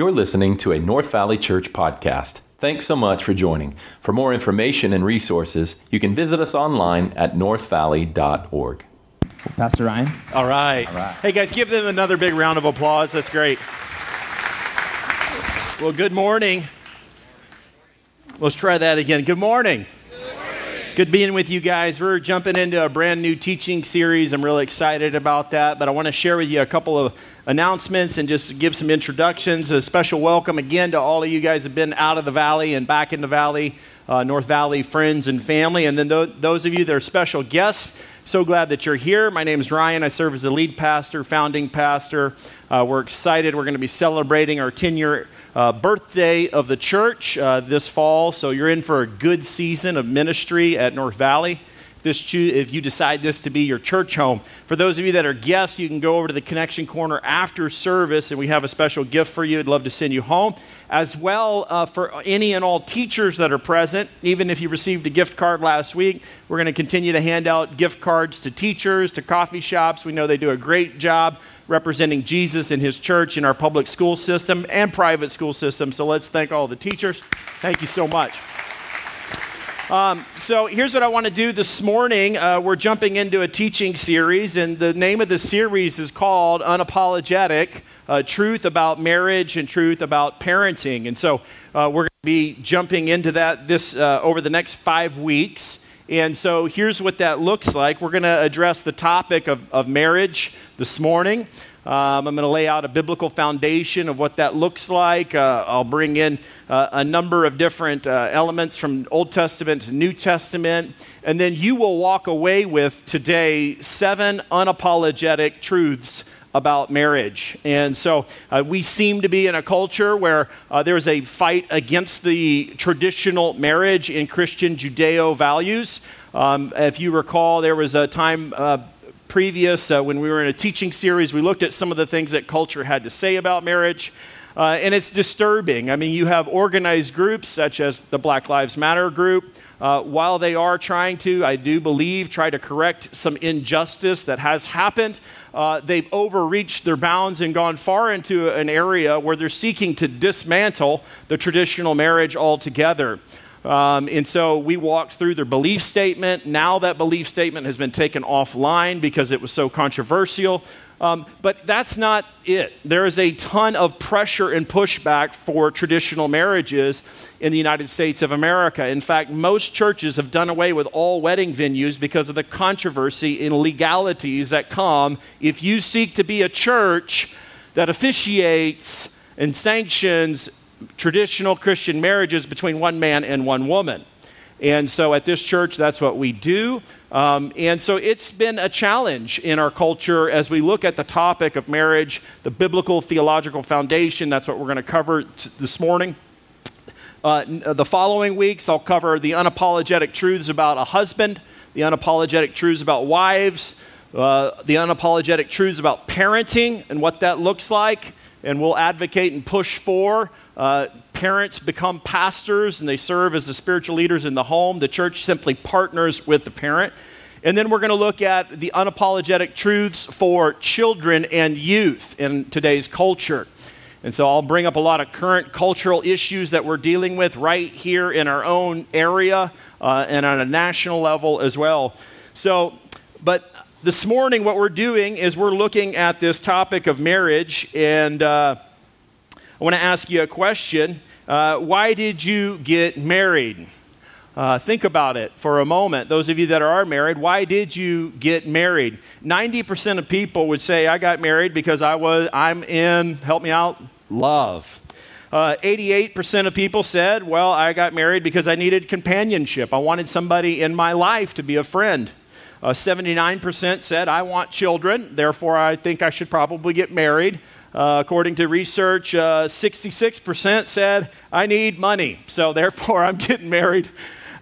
You're listening to a North Valley Church podcast. Thanks so much for joining. For more information and resources, you can visit us online at northvalley.org. Pastor Ryan. All right. All right. Hey, guys, give them another big round of applause. That's great. Well, good morning. Let's try that again. Good morning. Good being with you guys. We're jumping into a brand new teaching series. I'm really excited about that, but I want to share with you a couple of announcements and just give some introductions. A special welcome again to all of you guys have been out of the valley and back in the valley, uh, North Valley friends and family. And then th- those of you that are special guests, so glad that you're here. My name is Ryan. I serve as the lead pastor, founding pastor. Uh, we're excited. We're going to be celebrating our 10 year uh, birthday of the church uh, this fall. So you're in for a good season of ministry at North Valley. This if you decide this to be your church home. For those of you that are guests, you can go over to the Connection Corner after service, and we have a special gift for you. I'd love to send you home. As well, uh, for any and all teachers that are present, even if you received a gift card last week, we're going to continue to hand out gift cards to teachers, to coffee shops. We know they do a great job representing Jesus and his church in our public school system and private school system. So let's thank all the teachers. Thank you so much. Um, so here's what I want to do this morning. Uh, we're jumping into a teaching series, and the name of the series is called Unapologetic uh, Truth About Marriage and Truth About Parenting. And so uh, we're going to be jumping into that this uh, over the next five weeks. And so here's what that looks like. We're going to address the topic of, of marriage this morning. Um, I'm going to lay out a biblical foundation of what that looks like. Uh, I'll bring in uh, a number of different uh, elements from Old Testament to New Testament. And then you will walk away with today seven unapologetic truths about marriage. And so uh, we seem to be in a culture where uh, there's a fight against the traditional marriage in Christian Judeo values. Um, if you recall, there was a time uh, previous uh, when we were in a teaching series, we looked at some of the things that culture had to say about marriage. Uh, and it's disturbing. I mean, you have organized groups such as the Black Lives Matter group. Uh, while they are trying to, I do believe, try to correct some injustice that has happened, uh, they've overreached their bounds and gone far into an area where they're seeking to dismantle the traditional marriage altogether. Um, and so we walked through their belief statement. Now that belief statement has been taken offline because it was so controversial. Um, but that's not it. There is a ton of pressure and pushback for traditional marriages in the United States of America. In fact, most churches have done away with all wedding venues because of the controversy and legalities that come if you seek to be a church that officiates and sanctions traditional Christian marriages between one man and one woman. And so at this church, that's what we do. Um, and so it's been a challenge in our culture as we look at the topic of marriage, the biblical theological foundation. That's what we're going to cover t- this morning. Uh, n- the following weeks, I'll cover the unapologetic truths about a husband, the unapologetic truths about wives, uh, the unapologetic truths about parenting and what that looks like. And we'll advocate and push for uh, parents become pastors and they serve as the spiritual leaders in the home. The church simply partners with the parent. And then we're going to look at the unapologetic truths for children and youth in today's culture. And so I'll bring up a lot of current cultural issues that we're dealing with right here in our own area uh, and on a national level as well. So, but this morning, what we're doing is we're looking at this topic of marriage and. Uh, I want to ask you a question. Uh, why did you get married? Uh, think about it for a moment. Those of you that are married, why did you get married? 90% of people would say, I got married because I was, I'm in, help me out, love. Uh, 88% of people said, Well, I got married because I needed companionship. I wanted somebody in my life to be a friend. Uh, 79% said, I want children, therefore I think I should probably get married. Uh, according to research, uh, 66% said, I need money, so therefore I'm getting married,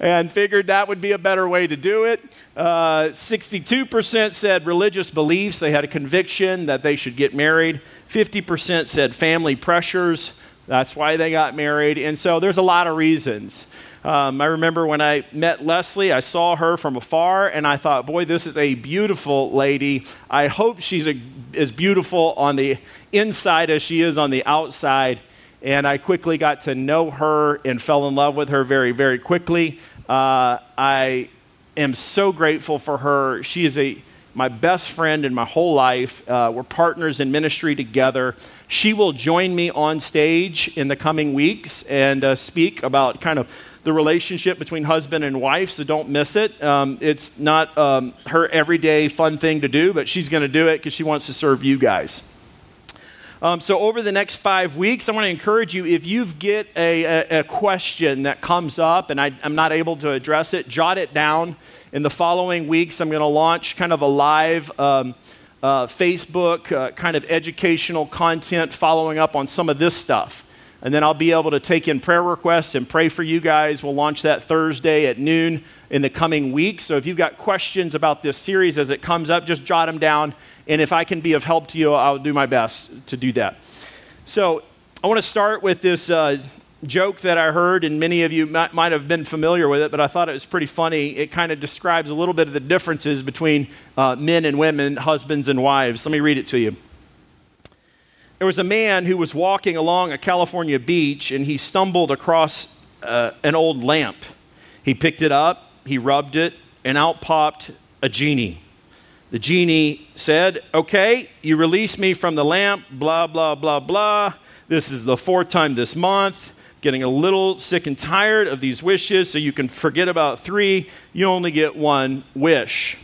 and figured that would be a better way to do it. Uh, 62% said religious beliefs, they had a conviction that they should get married. 50% said family pressures, that's why they got married. And so there's a lot of reasons. Um, I remember when I met Leslie, I saw her from afar and I thought, boy, this is a beautiful lady. I hope she's a, as beautiful on the inside as she is on the outside. and I quickly got to know her and fell in love with her very, very quickly. Uh, I am so grateful for her. She is a my best friend in my whole life. Uh, we're partners in ministry together. She will join me on stage in the coming weeks and uh, speak about kind of the relationship between husband and wife, so don't miss it. Um, it's not um, her everyday fun thing to do, but she's going to do it because she wants to serve you guys. Um, so, over the next five weeks, I want to encourage you if you get a, a, a question that comes up and I, I'm not able to address it, jot it down. In the following weeks, I'm going to launch kind of a live um, uh, Facebook uh, kind of educational content following up on some of this stuff. And then I'll be able to take in prayer requests and pray for you guys. We'll launch that Thursday at noon in the coming weeks. So if you've got questions about this series as it comes up, just jot them down. And if I can be of help to you, I'll do my best to do that. So I want to start with this uh, joke that I heard, and many of you might, might, have been familiar with it, but I thought it was pretty funny. It kind of describes a little bit of the differences between uh, men and women, husbands and wives. Let me read it to you. There was a man who was walking along a California beach and he stumbled across uh, an old lamp. He picked it up, he rubbed it, and out popped a genie. The genie said, Okay, you release me from the lamp, blah, blah, blah, blah. This is the fourth time this month. Getting a little sick and tired of these wishes, so you can forget about three. You only get one wish.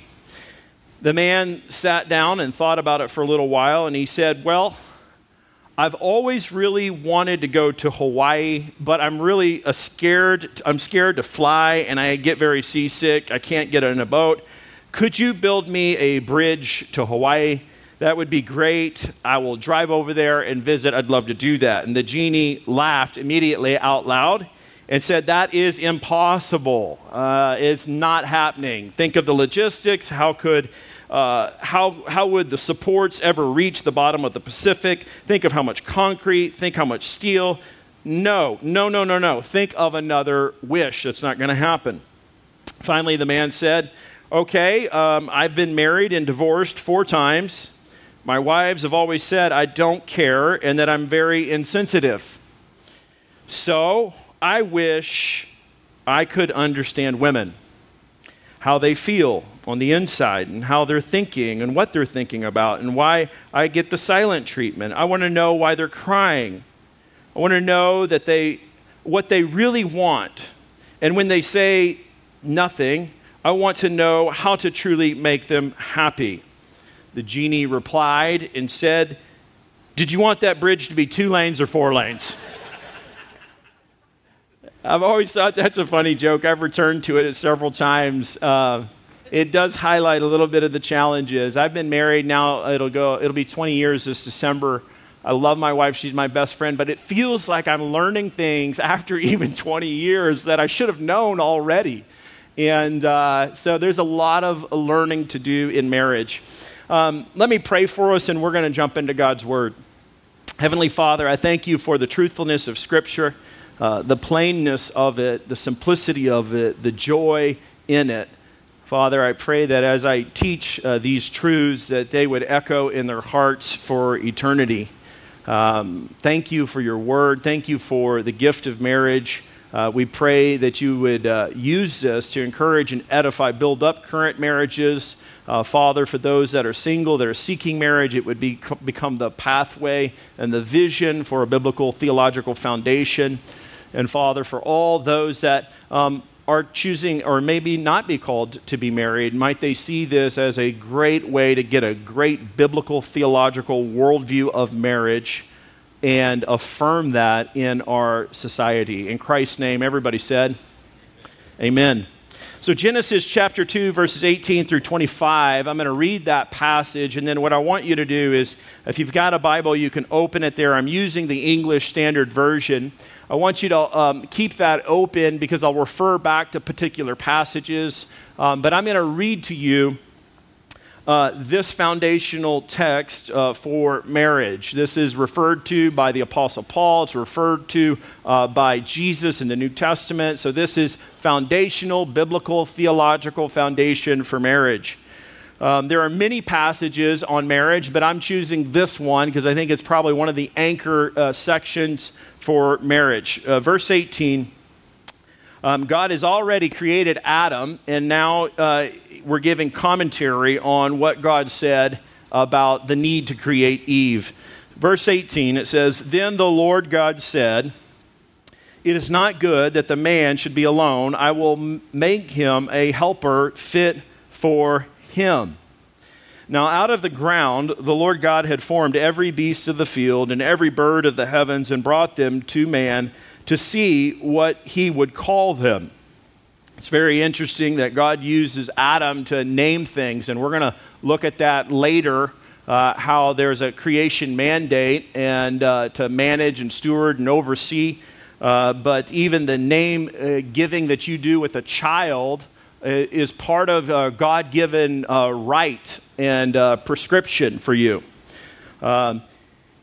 The man sat down and thought about it for a little while, and he said, Well, I've always really wanted to go to Hawaii, but I'm really scared. I'm scared to fly, and I get very seasick. I can't get in a boat. Could you build me a bridge to Hawaii? That would be great. I will drive over there and visit. I'd love to do that. And the genie laughed immediately out loud and said, That is impossible. Uh, it's not happening. Think of the logistics. How could uh, how, how would the supports ever reach the bottom of the Pacific? Think of how much concrete, think how much steel. No, no, no, no, no. Think of another wish. That's not going to happen. Finally, the man said, Okay, um, I've been married and divorced four times. My wives have always said I don't care and that I'm very insensitive. So I wish I could understand women, how they feel, on the inside and how they're thinking and what they're thinking about and why I get the silent treatment. I want to know why they're crying. I want to know that they what they really want. And when they say nothing, I want to know how to truly make them happy. The genie replied and said, Did you want that bridge to be two lanes or four lanes? I've always thought that's a funny joke. I've returned to it several times. Uh, it does highlight a little bit of the challenges. I've been married now, it'll go, it'll be 20 years this December. I love my wife, she's my best friend, but it feels like I'm learning things after even 20 years that I should have known already. And uh, so there's a lot of learning to do in marriage. Um, let me pray for us, and we're going to jump into God's Word. Heavenly Father, I thank you for the truthfulness of Scripture, uh, the plainness of it, the simplicity of it, the joy in it. Father, I pray that as I teach uh, these truths, that they would echo in their hearts for eternity. Um, thank you for your word. Thank you for the gift of marriage. Uh, we pray that you would uh, use this to encourage and edify, build up current marriages. Uh, Father, for those that are single, that are seeking marriage, it would be, become the pathway and the vision for a biblical theological foundation. And Father, for all those that um, are choosing or maybe not be called to be married, might they see this as a great way to get a great biblical theological worldview of marriage and affirm that in our society. In Christ's name, everybody said, Amen. So, Genesis chapter 2, verses 18 through 25, I'm going to read that passage. And then, what I want you to do is, if you've got a Bible, you can open it there. I'm using the English Standard Version. I want you to um, keep that open because I'll refer back to particular passages. Um, but I'm going to read to you uh, this foundational text uh, for marriage. This is referred to by the Apostle Paul, it's referred to uh, by Jesus in the New Testament. So, this is foundational, biblical, theological foundation for marriage. Um, there are many passages on marriage, but I'm choosing this one because I think it's probably one of the anchor uh, sections for marriage. Uh, verse 18 um, God has already created Adam, and now uh, we're giving commentary on what God said about the need to create Eve. Verse 18, it says, Then the Lord God said, It is not good that the man should be alone. I will make him a helper fit for him. Now, out of the ground, the Lord God had formed every beast of the field and every bird of the heavens and brought them to man to see what he would call them. It's very interesting that God uses Adam to name things, and we're going to look at that later. Uh, how there's a creation mandate and uh, to manage and steward and oversee. Uh, but even the name uh, giving that you do with a child is part of a God given uh, right and prescription for you. Um,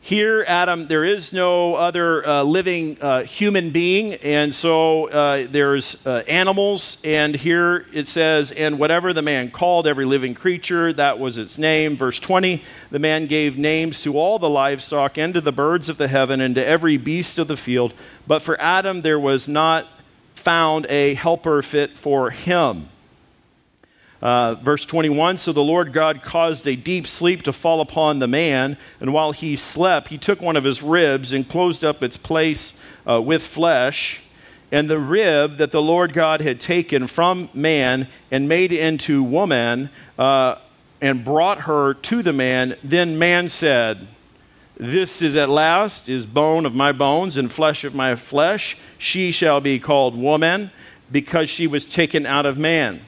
here, Adam, there is no other uh, living uh, human being, and so uh, there's uh, animals, and here it says, and whatever the man called every living creature, that was its name. Verse 20, the man gave names to all the livestock, and to the birds of the heaven, and to every beast of the field. But for Adam, there was not found a helper fit for him. Uh, verse 21 So the Lord God caused a deep sleep to fall upon the man, and while he slept, he took one of his ribs and closed up its place uh, with flesh. And the rib that the Lord God had taken from man and made into woman uh, and brought her to the man, then man said, This is at last is bone of my bones and flesh of my flesh. She shall be called woman because she was taken out of man.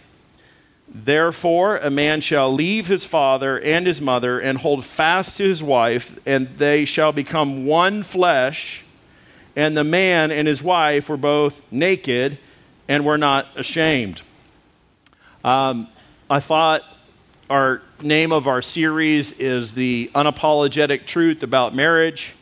Therefore, a man shall leave his father and his mother and hold fast to his wife, and they shall become one flesh. And the man and his wife were both naked and were not ashamed. Um, I thought our name of our series is The Unapologetic Truth About Marriage.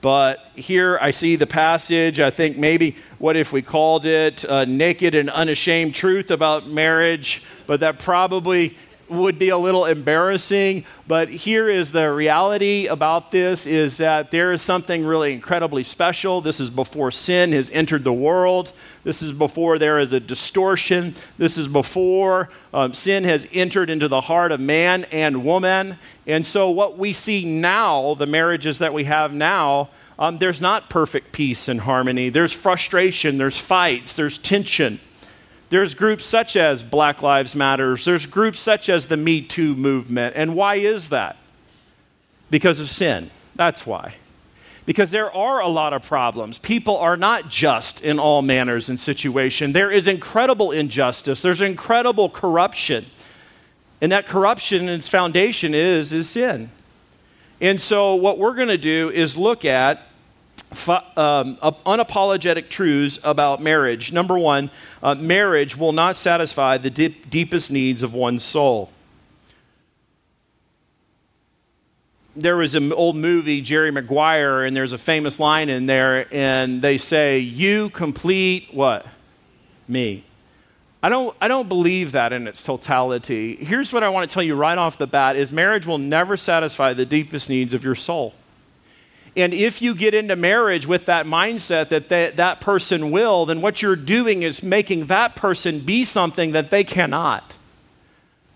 But here I see the passage. I think maybe what if we called it uh, Naked and Unashamed Truth About Marriage? But that probably would be a little embarrassing but here is the reality about this is that there is something really incredibly special. This is before sin has entered the world. This is before there is a distortion. This is before um, sin has entered into the heart of man and woman. And so what we see now the marriages that we have now um, there's not perfect peace and harmony. There's frustration. There's fights. There's tension there's groups such as Black Lives Matters, there's groups such as the Me Too movement. And why is that? Because of sin. That's why. Because there are a lot of problems. People are not just in all manners and situation. There is incredible injustice. There's incredible corruption. And that corruption, and its foundation is, is sin. And so what we're going to do is look at um, unapologetic truths about marriage. Number one, uh, marriage will not satisfy the deep, deepest needs of one's soul. There was an old movie, Jerry Maguire, and there's a famous line in there, and they say, You complete what? Me. I don't, I don't believe that in its totality. Here's what I want to tell you right off the bat is marriage will never satisfy the deepest needs of your soul. And if you get into marriage with that mindset that that, that person will, then what you're doing is making that person be something that they cannot.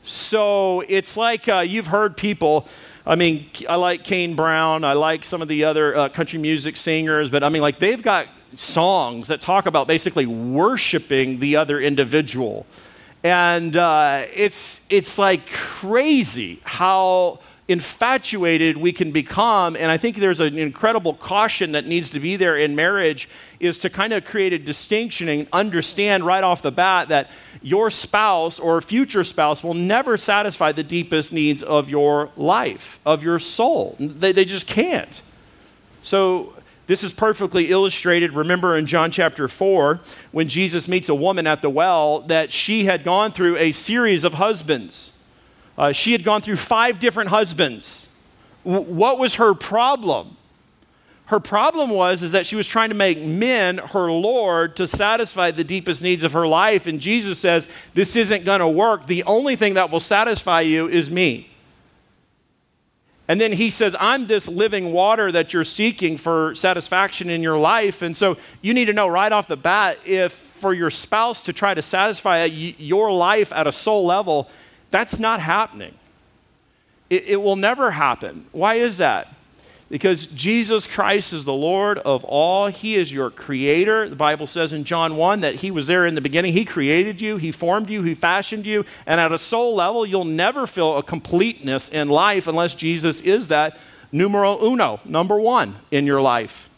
So it's like uh, you've heard people. I mean, I like Kane Brown. I like some of the other uh, country music singers, but I mean, like they've got songs that talk about basically worshiping the other individual, and uh, it's it's like crazy how infatuated we can become and i think there's an incredible caution that needs to be there in marriage is to kind of create a distinction and understand right off the bat that your spouse or future spouse will never satisfy the deepest needs of your life of your soul. They, they just can't. So this is perfectly illustrated. Remember in john chapter 4 when jesus meets a woman at the well that she had gone through a series of husbands uh, she had gone through five different husbands. W- what was her problem? her problem was is that she was trying to make men her lord to satisfy the deepest needs of her life and jesus says this isn't going to work the only thing that will satisfy you is me and then he says i'm this living water that you're seeking for satisfaction in your life and so you need to know right off the bat if for your spouse to try to satisfy your life at a soul level that's not happening it, it will never happen why is that because Jesus Christ is the Lord of all. He is your creator. The Bible says in John 1 that He was there in the beginning. He created you, He formed you, He fashioned you. And at a soul level, you'll never feel a completeness in life unless Jesus is that numero uno, number one in your life.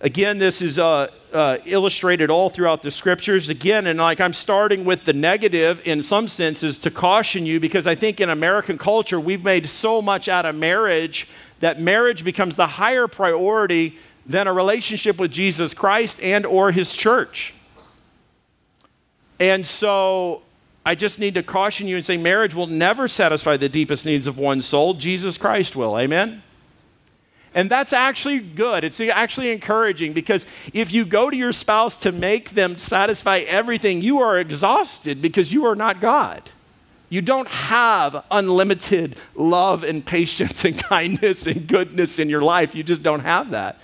Again, this is uh, uh, illustrated all throughout the scriptures. Again, and like I'm starting with the negative in some senses to caution you because I think in American culture we've made so much out of marriage that marriage becomes the higher priority than a relationship with Jesus Christ and or his church. And so I just need to caution you and say marriage will never satisfy the deepest needs of one soul. Jesus Christ will. Amen. And that's actually good. It's actually encouraging because if you go to your spouse to make them satisfy everything, you are exhausted because you are not God. You don't have unlimited love and patience and kindness and goodness in your life. You just don't have that.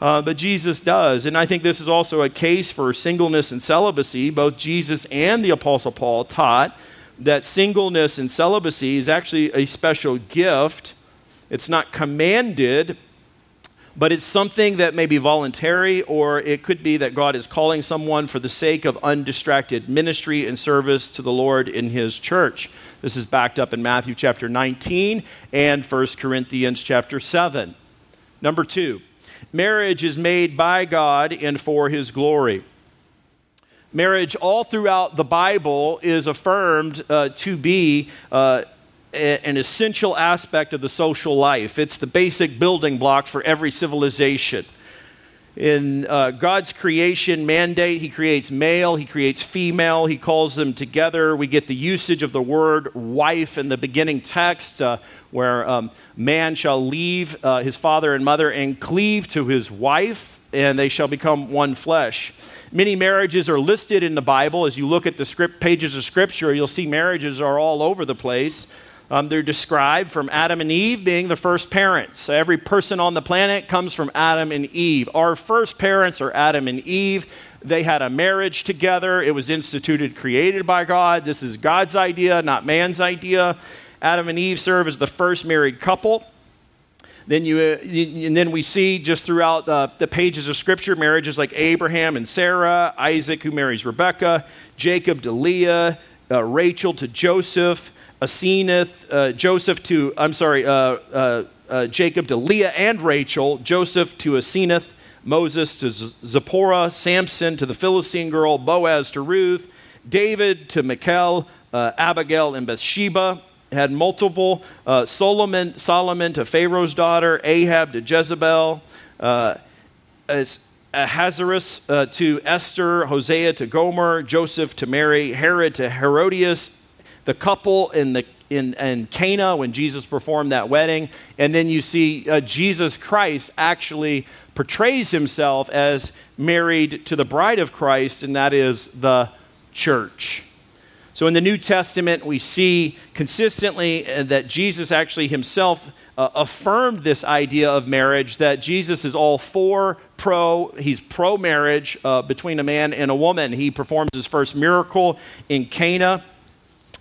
Uh, but Jesus does. And I think this is also a case for singleness and celibacy. Both Jesus and the Apostle Paul taught that singleness and celibacy is actually a special gift. It's not commanded, but it's something that may be voluntary, or it could be that God is calling someone for the sake of undistracted ministry and service to the Lord in His church. This is backed up in Matthew chapter 19 and 1 Corinthians chapter 7. Number two, marriage is made by God and for His glory. Marriage, all throughout the Bible, is affirmed uh, to be uh, an essential aspect of the social life. It's the basic building block for every civilization. In uh, God's creation mandate, He creates male, He creates female, He calls them together. We get the usage of the word wife in the beginning text, uh, where um, man shall leave uh, his father and mother and cleave to his wife, and they shall become one flesh. Many marriages are listed in the Bible. As you look at the script pages of Scripture, you'll see marriages are all over the place. Um, they're described from Adam and Eve being the first parents. So every person on the planet comes from Adam and Eve. Our first parents are Adam and Eve. They had a marriage together. It was instituted, created by God. This is God's idea, not man's idea. Adam and Eve serve as the first married couple. Then you, uh, and then we see just throughout the, the pages of Scripture marriages like Abraham and Sarah, Isaac who marries Rebekah, Jacob to Leah, uh, Rachel to Joseph, Aseneth, uh, Joseph to, I'm sorry, uh, uh, uh, Jacob to Leah and Rachel, Joseph to Aseneth, Moses to Z- Zipporah, Samson to the Philistine girl, Boaz to Ruth, David to Michal, uh, Abigail and Bathsheba. Had multiple Solomon, Solomon to Pharaoh's daughter, Ahab to Jezebel, as Ahasuerus uh, to Esther, Hosea to Gomer, Joseph to Mary, Herod to Herodias, the couple in the in, in Cana when Jesus performed that wedding. And then you see uh, Jesus Christ actually portrays himself as married to the bride of Christ, and that is the church. So in the New Testament, we see consistently uh, that Jesus actually himself uh, affirmed this idea of marriage, that Jesus is all for, pro, he's pro marriage uh, between a man and a woman. He performs his first miracle in Cana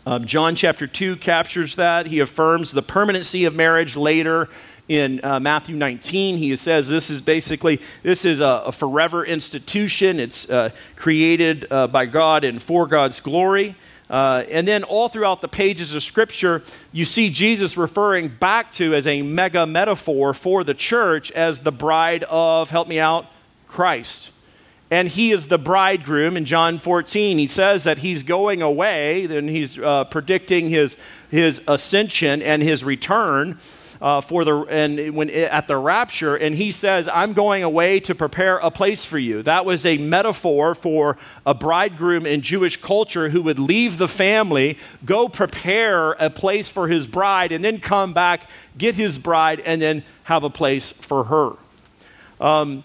um, John chapter 2 captures that. He affirms the permanency of marriage later in uh, Matthew 19. He says this is basically, this is a, a forever institution. It's uh, created uh, by God and for God's glory. Uh, and then all throughout the pages of Scripture, you see Jesus referring back to as a mega metaphor for the church as the bride of, help me out, Christ and he is the bridegroom in John 14. He says that he's going away, then he's uh, predicting his, his ascension and his return. uh, for the and when at the rapture, and he says, "I'm going away to prepare a place for you." That was a metaphor for a bridegroom in Jewish culture who would leave the family, go prepare a place for his bride, and then come back, get his bride, and then have a place for her. Um,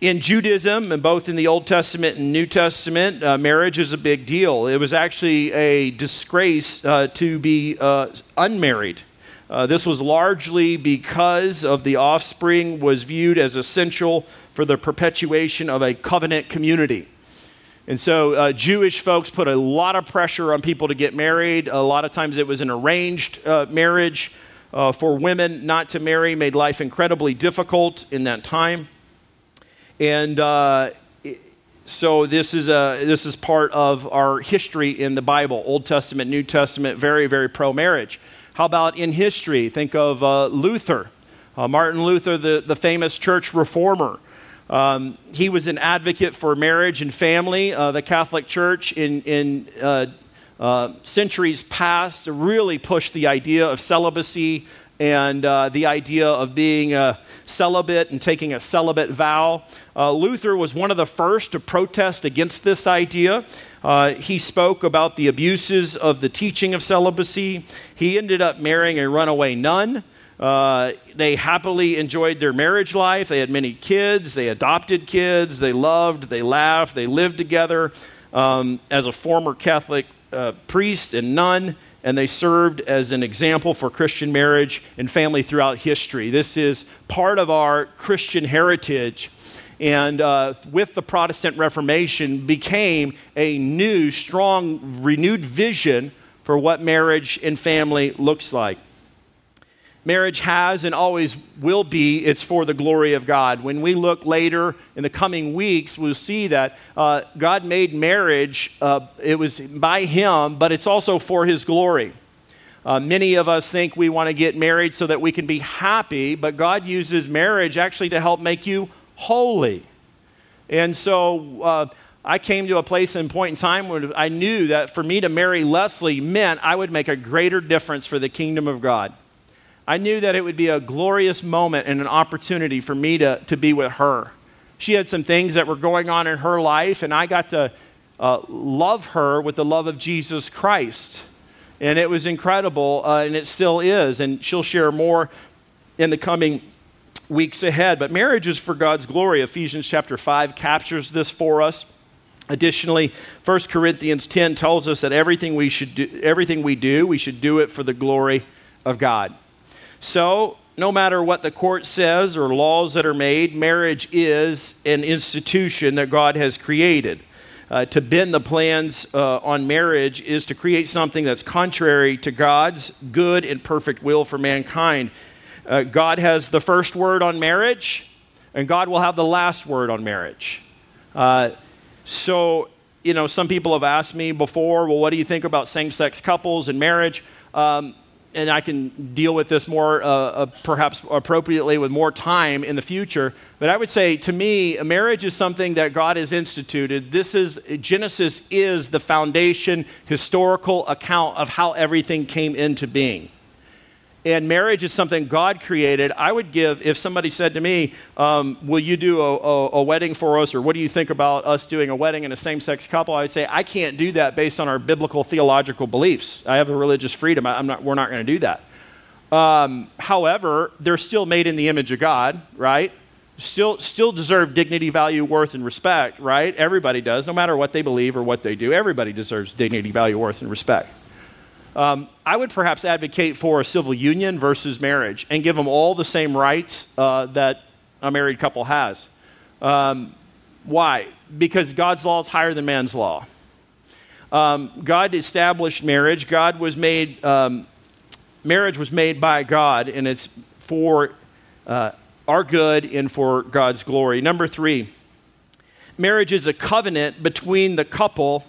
in Judaism, and both in the Old Testament and New Testament, uh, marriage is a big deal. It was actually a disgrace uh, to be uh, unmarried. Uh, this was largely because of the offspring was viewed as essential for the perpetuation of a covenant community. And so uh, Jewish folks put a lot of pressure on people to get married. A lot of times it was an arranged uh, marriage. For women not to marry made life incredibly difficult in that time. And uh, so this is, a, this is part of our history in the Bible Old Testament, New Testament, very, very pro marriage. How about in history? Think of uh, Luther, uh, Martin Luther, the, the famous church reformer. Um, he was an advocate for marriage and family. Uh, the Catholic Church in, in uh, uh, centuries past really pushed the idea of celibacy and uh, the idea of being a celibate and taking a celibate vow. Uh, Luther was one of the first to protest against this idea. Uh, he spoke about the abuses of the teaching of celibacy. He ended up marrying a runaway nun. Uh, they happily enjoyed their marriage life. They had many kids. They adopted kids. They loved. They laughed. They lived together. Um, as a former Catholic uh, priest and nun, and they served as an example for Christian marriage and family throughout history. This is part of our Christian heritage. And uh, with the Protestant Reformation, became a new, strong, renewed vision for what marriage and family looks like. Marriage has and always will be, it's for the glory of God. When we look later in the coming weeks, we'll see that uh, God made marriage, uh, it was by Him, but it's also for His glory. Uh, many of us think we want to get married so that we can be happy, but God uses marriage actually to help make you holy. And so uh, I came to a place and point in time where I knew that for me to marry Leslie meant I would make a greater difference for the kingdom of God. I knew that it would be a glorious moment and an opportunity for me to, to be with her. She had some things that were going on in her life, and I got to uh, love her with the love of Jesus Christ. And it was incredible, uh, and it still is. And she'll share more in the coming weeks ahead. But marriage is for God's glory. Ephesians chapter 5 captures this for us. Additionally, 1 Corinthians 10 tells us that everything we, should do, everything we do, we should do it for the glory of God. So, no matter what the court says or laws that are made, marriage is an institution that God has created. Uh, to bend the plans uh, on marriage is to create something that's contrary to God's good and perfect will for mankind. Uh, God has the first word on marriage, and God will have the last word on marriage. Uh, so, you know, some people have asked me before, well, what do you think about same sex couples and marriage? Um, and I can deal with this more uh, uh, perhaps appropriately with more time in the future. But I would say to me, a marriage is something that God has instituted. This is Genesis is the foundation, historical account of how everything came into being and marriage is something God created, I would give, if somebody said to me, um, Will you do a, a, a, wedding for us, or what do you think about us doing a wedding in a same sex couple? I would say, I can't do that based on our biblical theological beliefs. I have a religious freedom. I, not, we're not going to do that. Um, however, they're still made in the image of God, right? Still, still deserve dignity, value, worth, and respect, right? Everybody does, no matter what they believe or what they do. Everybody deserves dignity, value, worth, and respect. Um, I would perhaps advocate for a civil union versus marriage and give them all the same rights uh, that a married couple has. Um, why? Because God's law is higher than man's law. Um, God established marriage. God was made, um, marriage was made by God, and it's for uh, our good and for God's glory. Number three, marriage is a covenant between the couple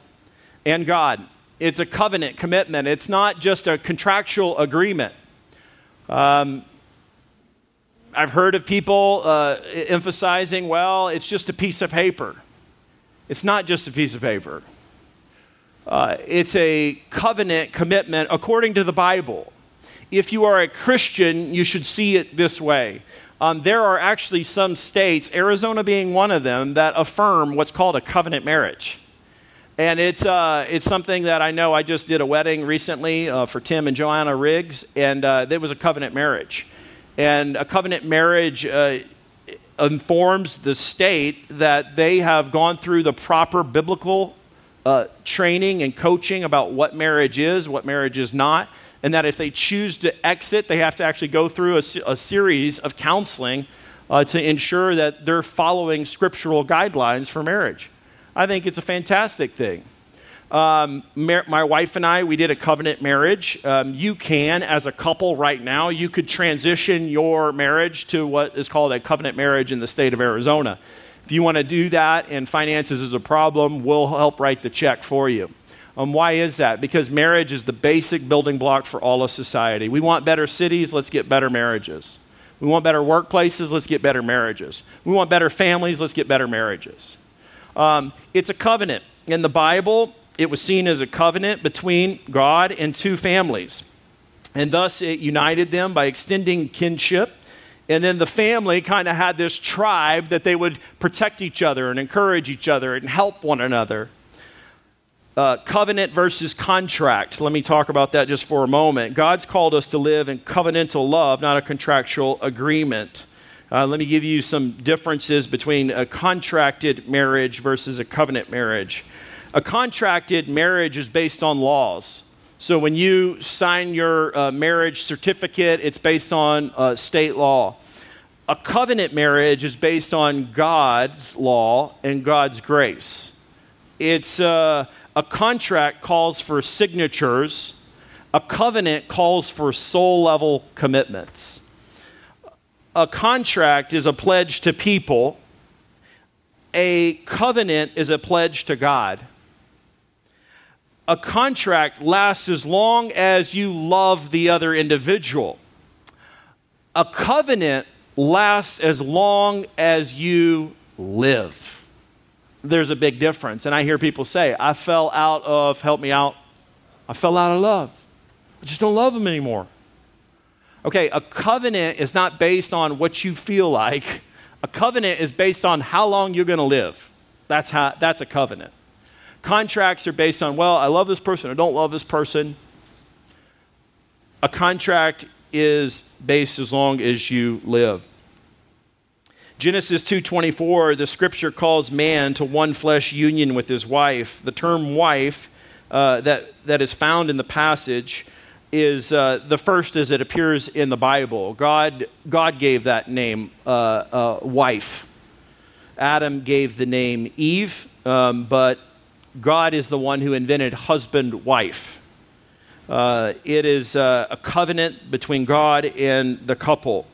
and God it's a covenant commitment, it's not just a contractual agreement. Um, I've heard of people uh, emphasizing, well, it's just a piece of paper. It's not just a piece of paper. Uh, it's a covenant commitment according to the Bible. if you are a Christian, you should see it this way. Um, there are actually some states, Arizona being one of them, that affirm what's called a covenant marriage. And it's, uh, it's something that I know I just did a wedding recently uh, for Tim and Joanna Riggs, and uh, it was a covenant marriage. And a covenant marriage uh, informs the state that they have gone through the proper biblical uh, training and coaching about what marriage is, what marriage is not, and that if they choose to exit, they have to actually go through a, a series of counseling uh, to ensure that they're following scriptural guidelines for marriage. I think it's a fantastic thing. Um, my wife and I, we did a covenant marriage. Um, you can, as a couple right now, you could transition your marriage to what is called a covenant marriage in the state of Arizona. If you want to do that and finances is a problem, we'll help write the check for you. Um, why is that? Because marriage is the basic building block for all of society. We want better cities, let's get better marriages. We want better workplaces, let's get better marriages. We want better families, let's get better marriages. Um, it's a covenant. In the Bible, it was seen as a covenant between God and two families. And thus it united them by extending kinship. And then the family kind of had this tribe that they would protect each other and encourage each other and help one another. Uh, covenant versus contract. Let me talk about that just for a moment. God's called us to live in covenantal love, not a contractual agreement. Uh, let me give you some differences between a contracted marriage versus a covenant marriage. A contracted marriage is based on laws. So when you sign your uh, marriage certificate, it's based on uh, state law. A covenant marriage is based on God's law and God's grace. It's uh, a contract calls for signatures. A covenant calls for soul level commitments. A contract is a pledge to people. A covenant is a pledge to God a contract lasts as long as you love the other individual. A covenant lasts as long as you live. There's a big difference. And I hear people say, I fell out of, help me out, I fell out of love. I just don't love them anymore. Okay, a covenant is not based on what you feel like. A covenant is based on how long you're going to live. That's, how, that's a covenant. Contracts are based on, well, I love this person, I don't love this person. A contract is based as long as you live. Genesis 2:24 the scripture calls man to one flesh union with his wife. The term wife uh, that, that is found in the passage is uh, the first as it appears in the Bible. God, God gave that name uh, uh wife. Adam gave the name Eve, um, but God is the one who invented husband wife. Uh, it is uh, a covenant between God and the couple.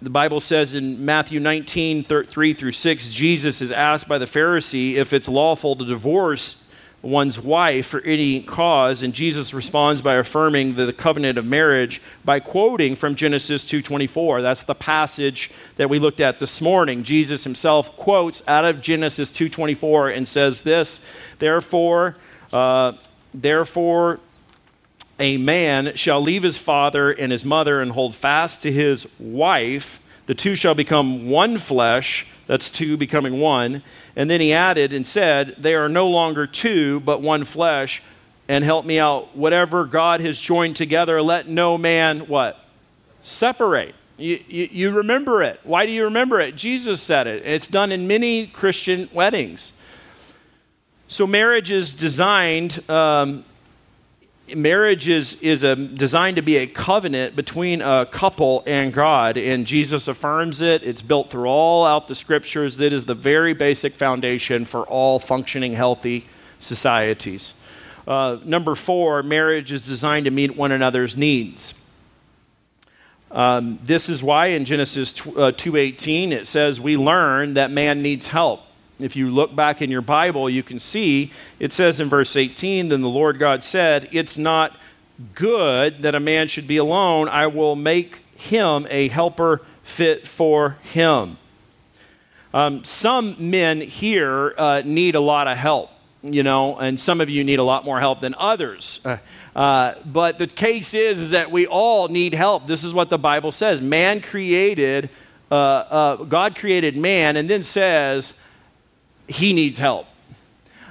The Bible says in Matthew 19, 3 through 6, Jesus is asked by the Pharisee if it's lawful to divorce one's wife for any cause and Jesus responds by affirming the covenant of marriage by quoting from Genesis 2:24 that's the passage that we looked at this morning. Jesus himself quotes out of Genesis 2:24 and says this therefore uh, therefore a man shall leave his father and his mother and hold fast to his wife. The two shall become one flesh that's two becoming one. And then he added and said, They are no longer two, but one flesh. And help me out. Whatever God has joined together, let no man what? Separate. You, you, you, remember it. Why do you remember it? Jesus said it. And It's done in many Christian weddings. So marriage is designed um, marriage is, is a, designed to be a covenant between a couple and God, and Jesus affirms it. It's built through all out the scriptures. It is the very basic foundation for all functioning, healthy societies. Uh, number four, marriage is designed to meet one another's needs. Um, this is why in Genesis uh, 2:18 it says we learn that man needs help. If you look back in your Bible, you can see it says in verse 18, Then the Lord God said, It's not good that a man should be alone. I will make him a helper fit for him. Um, some men here uh, need a lot of help. you know, and some of you need a lot more help than others. Uh, uh, but the case is, is that we all need help. This is what the Bible says. Man created, uh, uh God created man, and then says he needs help.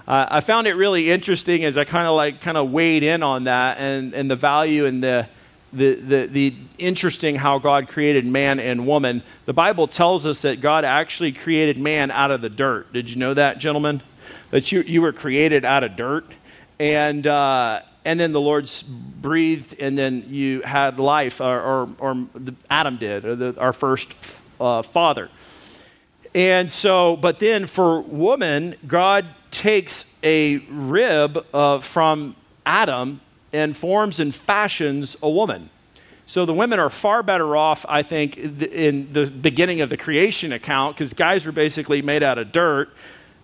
Uh, I found it really interesting as I kind of like kind of weighed in on that and, and the value and the, the, the, the interesting how God created man and woman. The Bible tells us that God actually created man out of the dirt. Did you know that, gentlemen? That you, you were created out of dirt. And, uh, and then the Lord breathed, and then you had life, or, or, or Adam did, or the, our first uh, father. And so, but then for woman, God takes a rib uh, from Adam and forms and fashions a woman. So the women are far better off, I think, in the beginning of the creation account because guys were basically made out of dirt.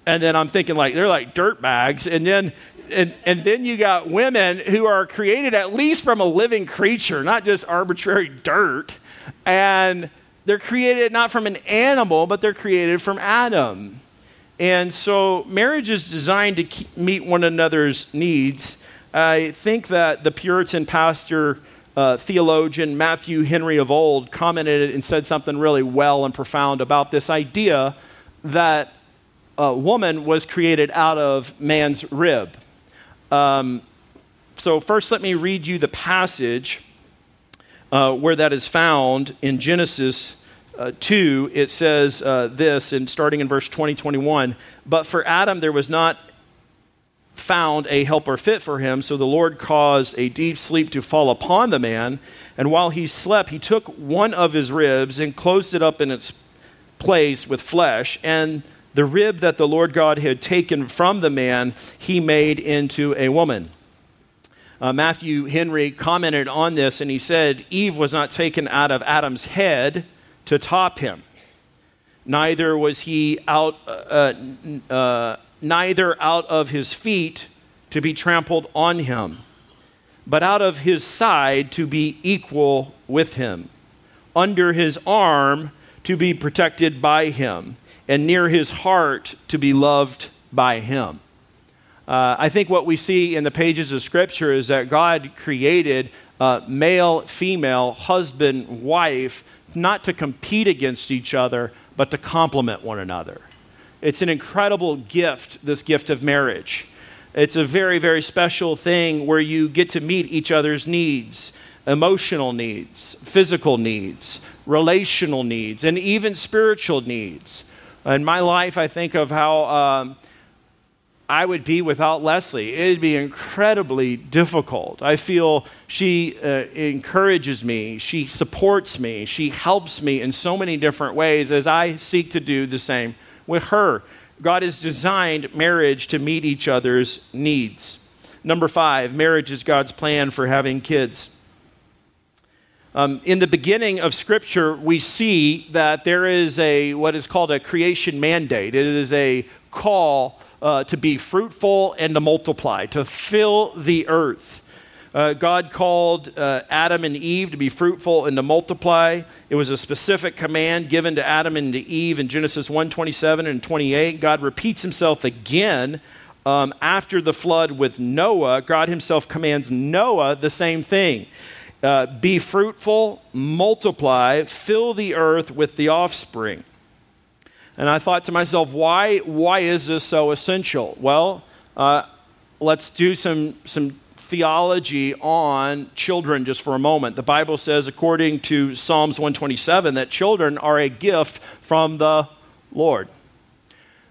And then I'm thinking like they're like dirt bags. And then and, and then you got women who are created at least from a living creature, not just arbitrary dirt. And they're created not from an animal, but they're created from Adam. And so marriage is designed to keep, meet one another's needs. I think that the Puritan pastor, uh, theologian Matthew Henry of old commented and said something really well and profound about this idea that a woman was created out of man's rib. Um, so, first, let me read you the passage uh, where that is found in Genesis uh, 2. It says uh, this, and starting in verse 20, 21. But for Adam there was not found a helper fit for him, so the Lord caused a deep sleep to fall upon the man. And while he slept, he took one of his ribs and closed it up in its place with flesh. And the rib that the Lord God had taken from the man, he made into a woman. Uh, Matthew Henry commented on this and he said, Eve was not taken out of Adam's head to top him. Neither was he out, uh, uh, neither out of his feet to be trampled on him, but out of his side to be equal with him, under his arm to be protected by him, and near his heart to be loved by him. Uh, I think what we see in the pages of Scripture is that God created uh, male, female, husband, wife, not to compete against each other, but to complement one another. It's an incredible gift, this gift of marriage. It's a very, very special thing where you get to meet each other's needs emotional needs, physical needs, relational needs, and even spiritual needs. In my life, I think of how. Um, I would be without Leslie. It'd be incredibly difficult. I feel she uh, encourages me, she supports me, she helps me in so many different ways as I seek to do the same with her. God has designed marriage to meet each other's needs. Number five, marriage is God's plan for having kids. Um, in the beginning of Scripture, we see that there is a what is called a creation mandate. It is a call uh, to be fruitful and to multiply, to fill the earth. Uh, God called uh, Adam and Eve to be fruitful and to multiply. It was a specific command given to Adam and to Eve in Genesis 1 27 and 28. God repeats himself again um, after the flood with Noah. God himself commands Noah the same thing uh, be fruitful, multiply, fill the earth with the offspring. And I thought to myself, why, why is this so essential? Well, uh, let's do some, some theology on children just for a moment. The Bible says, according to Psalms 127, that children are a gift from the Lord.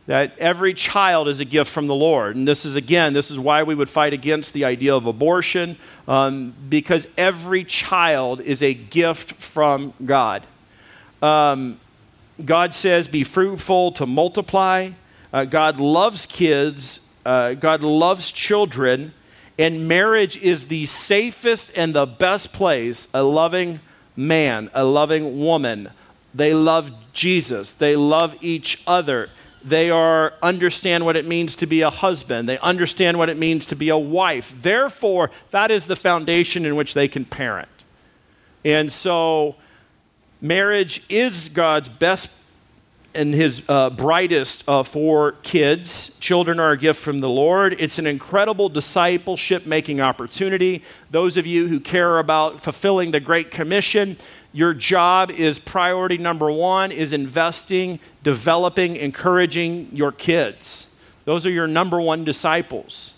That every child is a gift from the Lord. And this is, again, this is why we would fight against the idea of abortion, um, because every child is a gift from God. Um, God says, be fruitful to multiply. Uh, God loves kids. Uh, God loves children. And marriage is the safest and the best place a loving man, a loving woman. They love Jesus. They love each other. They are understand what it means to be a husband. They understand what it means to be a wife. Therefore, that is the foundation in which they can parent. And so Marriage is God's best and his uh, brightest uh, for kids. Children are a gift from the Lord. It's an incredible discipleship making opportunity. Those of you who care about fulfilling the Great Commission, your job is priority number one is investing, developing, encouraging your kids. Those are your number one disciples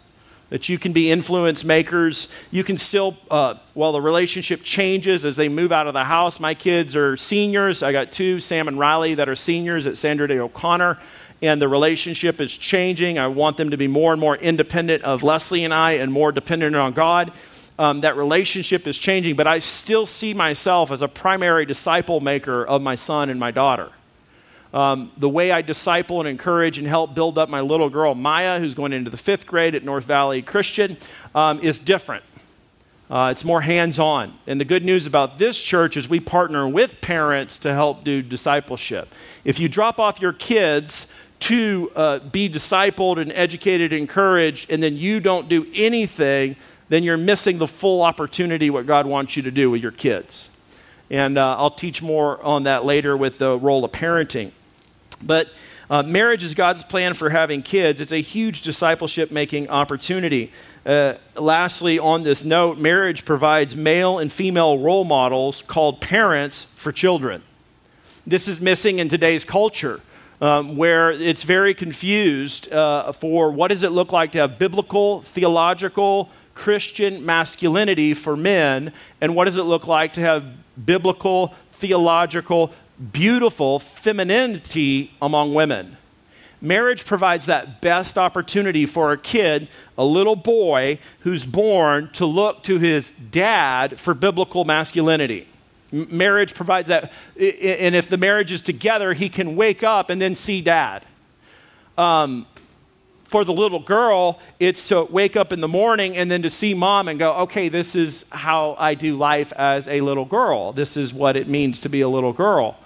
that you can be influence makers. You can still, uh, well, the relationship changes as they move out of the house. My kids are seniors. I got two, Sam and Riley, that are seniors at Sandra Day O'Connor, and the relationship is changing. I want them to be more and more independent of Leslie and I and more dependent on God. Um, that relationship is changing, but I still see myself as a primary disciple maker of my son and my daughter. Um, the way I disciple and encourage and help build up my little girl, Maya, who's going into the fifth grade at North Valley Christian, um, is different. Uh, it's more hands on. And the good news about this church is we partner with parents to help do discipleship. If you drop off your kids to uh, be discipled and educated, and encouraged, and then you don't do anything, then you're missing the full opportunity what God wants you to do with your kids. And uh, I'll teach more on that later with the role of parenting. But uh, marriage is God's plan for having kids. It's a huge discipleship making opportunity. Uh, lastly, on this note, marriage provides male and female role models called parents for children. This is missing in today's culture. Um, where it's very confused uh, for what does it look like to have biblical, theological, Christian masculinity for men, and what does it look like to have biblical, theological, beautiful femininity among women. Marriage provides that best opportunity for a kid, a little boy who's born, to look to his dad for biblical masculinity. marriage provides that, and if the marriage is together, he can wake up and then see dad. Um, for the little girl, it's to wake up in the morning and then to see mom and go, okay, this is how I do life as a little girl. This is what it means to be a little girl.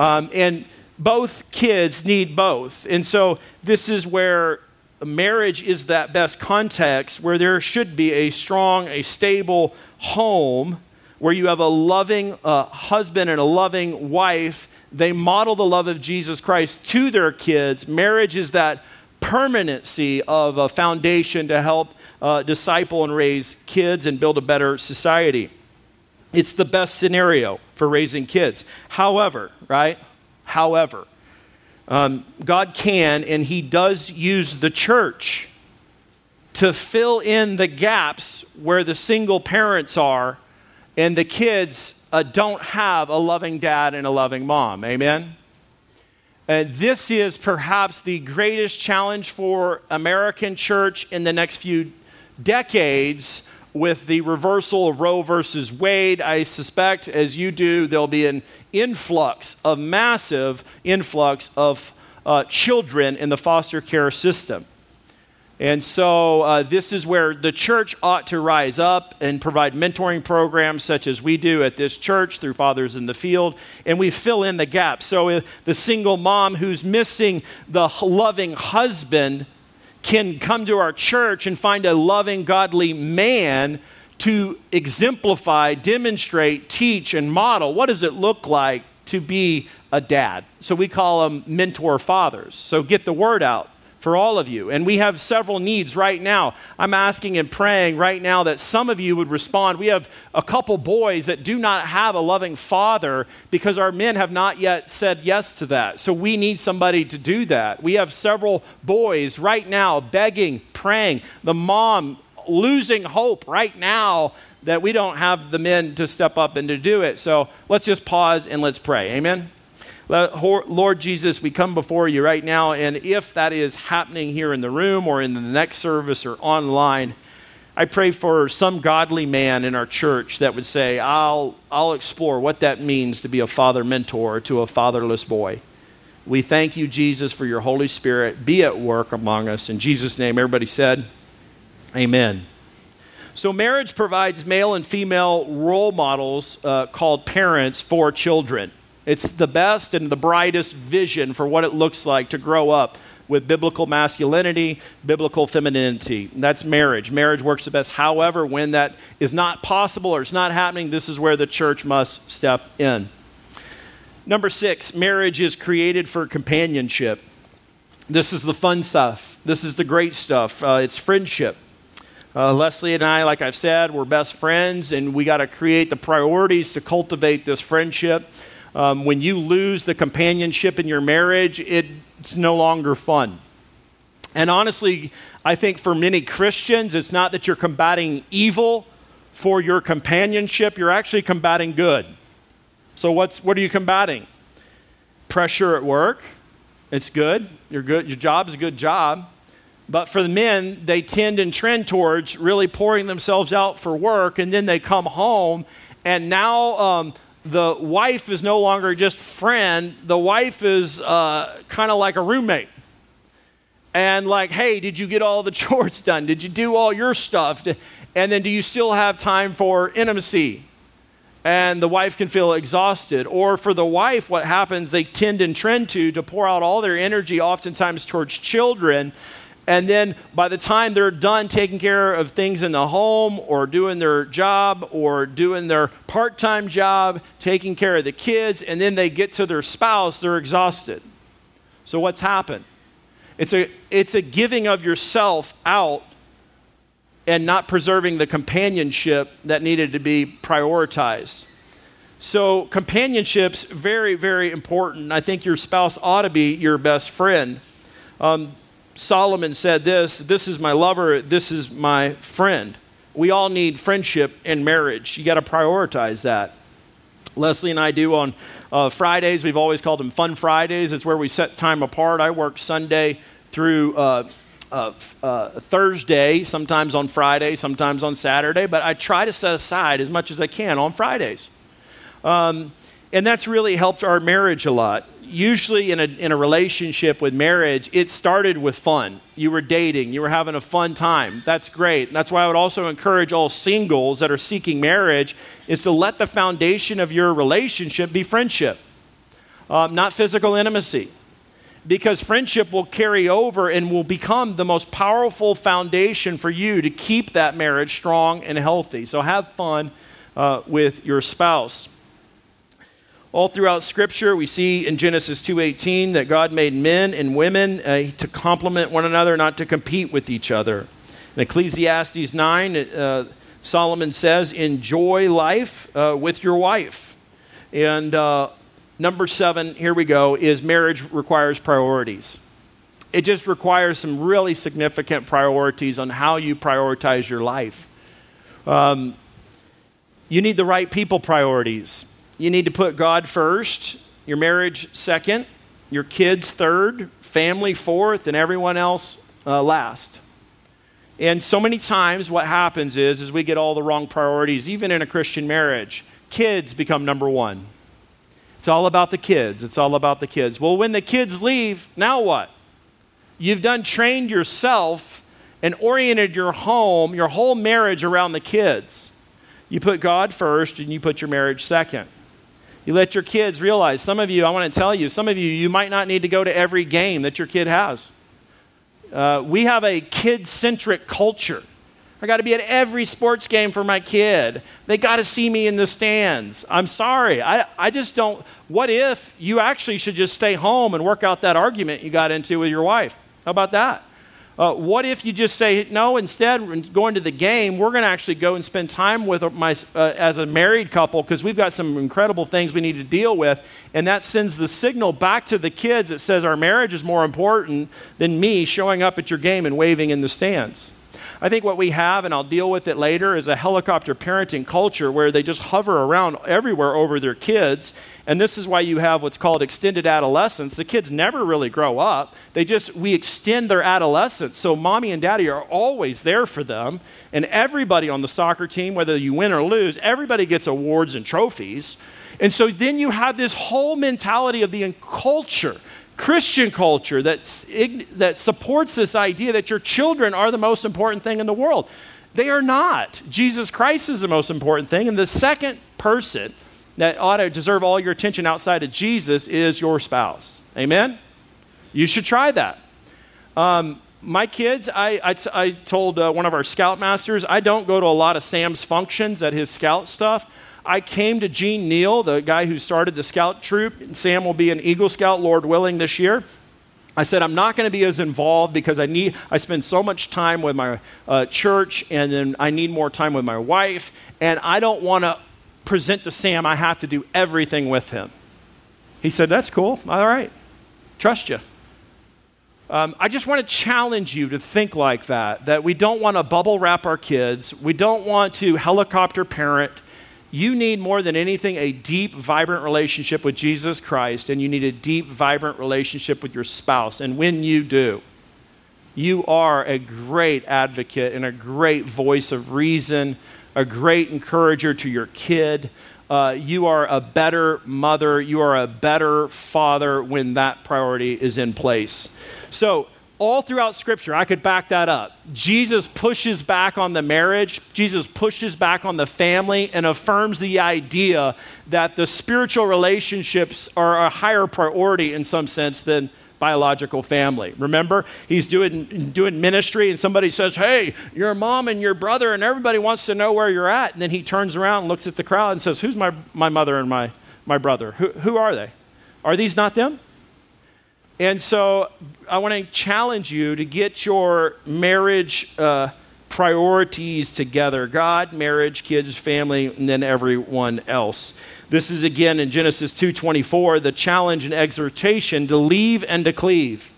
Um, and both kids need both. And so this is where marriage is that best context where there should be a strong, a stable home where you have a loving uh, husband and a loving wife. They model the love of Jesus Christ to their kids. Marriage is that permanency of a foundation to help uh, disciple and raise kids and build a better society. It's the best scenario for raising kids. However, right? However, um, God can and He does use the church to fill in the gaps where the single parents are and the kids uh, don't have a loving dad and a loving mom. Amen? And this is perhaps the greatest challenge for American church in the next few decades with the reversal of Roe versus Wade, I suspect, as you do, there'll be an influx, a massive influx of uh, children in the foster care system. And so, uh, this is where the church ought to rise up and provide mentoring programs such as we do at this church through Fathers in the Field. And we fill in the gap. So, if the single mom who's missing the loving husband can come to our church and find a loving, godly man to exemplify, demonstrate, teach, and model what does it look like to be a dad. So we call them mentor fathers. So get the word out for all of you. And we have several needs right now. I'm asking and praying right now that some of you would respond. We have a couple boys that do not have a loving father because our men have not yet said yes to that. So we need somebody to do that. We have several boys right now begging, praying. The mom losing hope right now that we don't have the men to step up and to do it. So let's just pause and let's pray. Amen. Lord Jesus, we come before you right now, and if that is happening here in the room or in the next service or online, I pray for some godly man in our church that would say, I'll, I'll explore what that means to be a father mentor to a fatherless boy. We thank you, Jesus, for your Holy Spirit. Be at work among us. In Jesus' name, everybody said, Amen. So, marriage provides male and female role models uh, called parents for children. It's the best and the brightest vision for what it looks like to grow up with biblical masculinity, biblical femininity. That's marriage. Marriage works the best. However, when that is not possible or it's not happening, this is where the church must step in. Number six, marriage is created for companionship. This is the fun stuff. This is the great stuff. Uh, it's friendship. Uh, Leslie and I, like I've said, we're best friends, and we got to create the priorities to cultivate this friendship. Um, when you lose the companionship in your marriage, it's no longer fun. And honestly, I think for many Christians, it's not that you're combating evil for your companionship, you're actually combating good. So, what's, what are you combating? Pressure at work. It's good. You're good. Your job's a good job. But for the men, they tend and trend towards really pouring themselves out for work, and then they come home, and now um, the wife is no longer just friend. The wife is uh, kind of like a roommate. And like, hey, did you get all the chores done? Did you do all your stuff? And then do you still have time for intimacy? And the wife can feel exhausted. Or for the wife, what happens, they tend and trend to, to pour out all their energy oftentimes towards children and then by the time they're done taking care of things in the home or doing their job or doing their part time job, taking care of the kids, and then they get to their spouse, they're exhausted. So what's happened? It's a, it's a giving of yourself out and not preserving the companionship that needed to be prioritized. So, companionship's very, very important. I think your spouse ought to be your best friend. Um, Solomon said this This is my lover, this is my friend. We all need friendship in marriage. You got to prioritize that. Leslie and I do on uh, Fridays. We've always called them Fun Fridays. It's where we set time apart. I work Sunday through uh, uh, uh, Thursday, sometimes on Friday, sometimes on Saturday, but I try to set aside as much as I can on Fridays. Um, and that's really helped our marriage a lot usually in a, in a relationship with marriage, it started with fun. You were dating, you were having a fun time. That's great. That's why I would also encourage all singles that are seeking marriage is to let the foundation of your relationship be friendship, um, not physical intimacy. Because friendship will carry over and will become the most powerful foundation for you to keep that marriage strong and healthy. So have fun uh, with your spouse. All throughout Scripture, we see in Genesis 2:18 that God made men and women uh, to complement one another, not to compete with each other. In Ecclesiastes 9, uh, Solomon says, "Enjoy life uh, with your wife." And uh, number seven, here we go, is marriage requires priorities. It just requires some really significant priorities on how you prioritize your life. Um, you need the right people priorities you need to put God first, your marriage second, your kids third, family fourth, and everyone else uh, last. And so many times, what happens is, is we get all the wrong priorities, even in a Christian marriage. Kids become number one. It's all about the kids. It's all about the kids. Well, when the kids leave, now what? You've done trained yourself and oriented your home, your whole marriage around the kids. You put God first and you put your marriage second. You let your kids realize, some of you, I want to tell you, some of you, you might not need to go to every game that your kid has. Uh, we have a kid centric culture. I got to be at every sports game for my kid. They got to see me in the stands. I'm sorry. I, I just don't. What if you actually should just stay home and work out that argument you got into with your wife? How about that? Uh, what if you just say, no, instead, going to the game, we're going to actually go and spend time with my, uh, as a married couple because we've got some incredible things we need to deal with. And that sends the signal back to the kids that says our marriage is more important than me showing up at your game and waving in the stands. I think what we have, and I'll deal with it later, is a helicopter parenting culture where they just hover around everywhere over their kids. And this is why you have what's called extended adolescence. The kids never really grow up. They just, we extend their adolescence. So mommy and daddy are always there for them. And everybody on the soccer team, whether you win or lose, everybody gets awards and trophies. And so then you have this whole mentality of the culture Christian culture that, that supports this idea that your children are the most important thing in the world. They are not. Jesus Christ is the most important thing. And the second person that ought to deserve all your attention outside of Jesus is your spouse. Amen? You should try that. Um, my kids, I, I, I told uh, one of our scoutmasters, I don't go to a lot of Sam's functions at his scout stuff. I came to Gene Neal, the guy who started the scout troop. Sam will be an Eagle Scout, Lord willing, this year. I said, I'm not going to be as involved because I need, I spend so much time with my uh, church and then I need more time with my wife. And I don't want to present to Sam, I have to do everything with him. He said, That's cool. All right. Trust you. Um, I just want to challenge you to think like that, that we don't want to bubble wrap our kids. We don't want to helicopter parent. You need more than anything a deep, vibrant relationship with Jesus Christ, and you need a deep, vibrant relationship with your spouse. And when you do, you are a great advocate and a great voice of reason, a great encourager to your kid. Uh, you are a better mother, you are a better father when that priority is in place. So, all throughout Scripture, I could back that up. Jesus pushes back on the marriage, Jesus pushes back on the family, and affirms the idea that the spiritual relationships are a higher priority in some sense than biological family. Remember, he's doing, doing ministry, and somebody says, Hey, your mom and your brother, and everybody wants to know where you're at. And then he turns around and looks at the crowd and says, Who's my, my mother and my, my brother? Who, who are they? Are these not them? And so I want to challenge you to get your marriage uh, priorities together God, marriage, kids, family, and then everyone else. This is again in Genesis 2:24, the challenge and exhortation to leave and to cleave.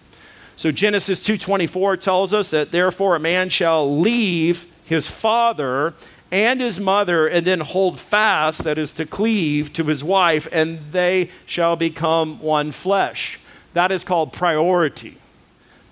So Genesis 2:24 tells us that therefore a man shall leave his father and his mother and then hold fast that is to cleave to his wife and they shall become one flesh. That is called priority.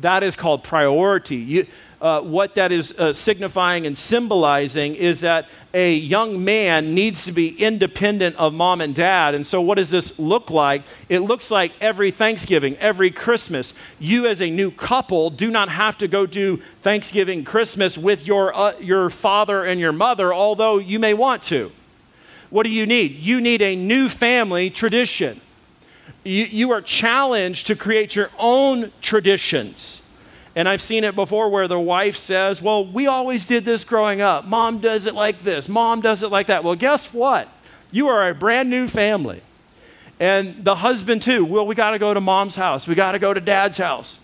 That is called priority. You, uh, what that is uh, signifying and symbolizing is that a young man needs to be independent of mom and dad. And so, what does this look like? It looks like every Thanksgiving, every Christmas, you as a new couple do not have to go do Thanksgiving, Christmas with your, uh, your father and your mother, although you may want to. What do you need? You need a new family tradition you, you are challenged to create your own traditions. And I've seen it before where the wife says, Well, we always did this growing up. Mom does it like this. Mom does it like that. Well, guess what? You are a brand new family. And the husband, too. Well, we got to go to mom's house. We got to go to dad's house.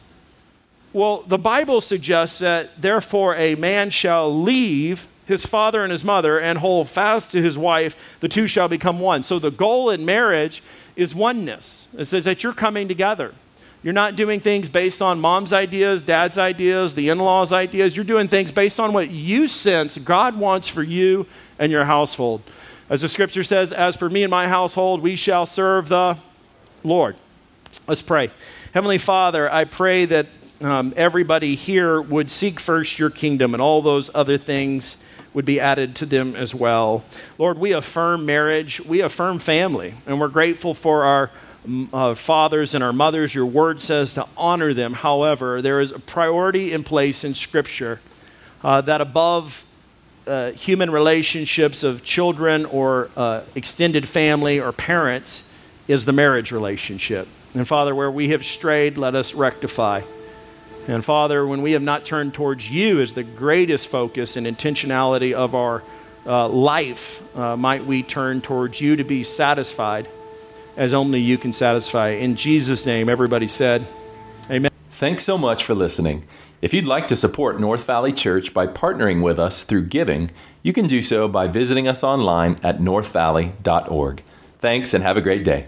Well, the Bible suggests that therefore a man shall leave his father and his mother and hold fast to his wife. The two shall become one. So the goal in marriage is oneness. It says that you're coming together. You're not doing things based on mom's ideas, dad's ideas, the in law's ideas. You're doing things based on what you sense God wants for you and your household. As the scripture says, As for me and my household, we shall serve the Lord. Let's pray. Heavenly Father, I pray that um, everybody here would seek first your kingdom and all those other things would be added to them as well. Lord, we affirm marriage, we affirm family, and we're grateful for our uh, fathers and our mothers. Your word says to honor them. However, there is a priority in place in Scripture uh, that above uh, human relationships of children or uh, extended family or parents is the marriage relationship. And Father, where we have strayed, let us rectify. And Father, when we have not turned towards you as the greatest focus and intentionality of our uh, life, uh, might we turn towards you to be satisfied as only you can satisfy. In Jesus' name, everybody said, Amen. Thanks so much for listening. If you'd like to support North Valley Church by partnering with us through giving, you can do so by visiting us online at northvalley.org. Thanks and have a great day.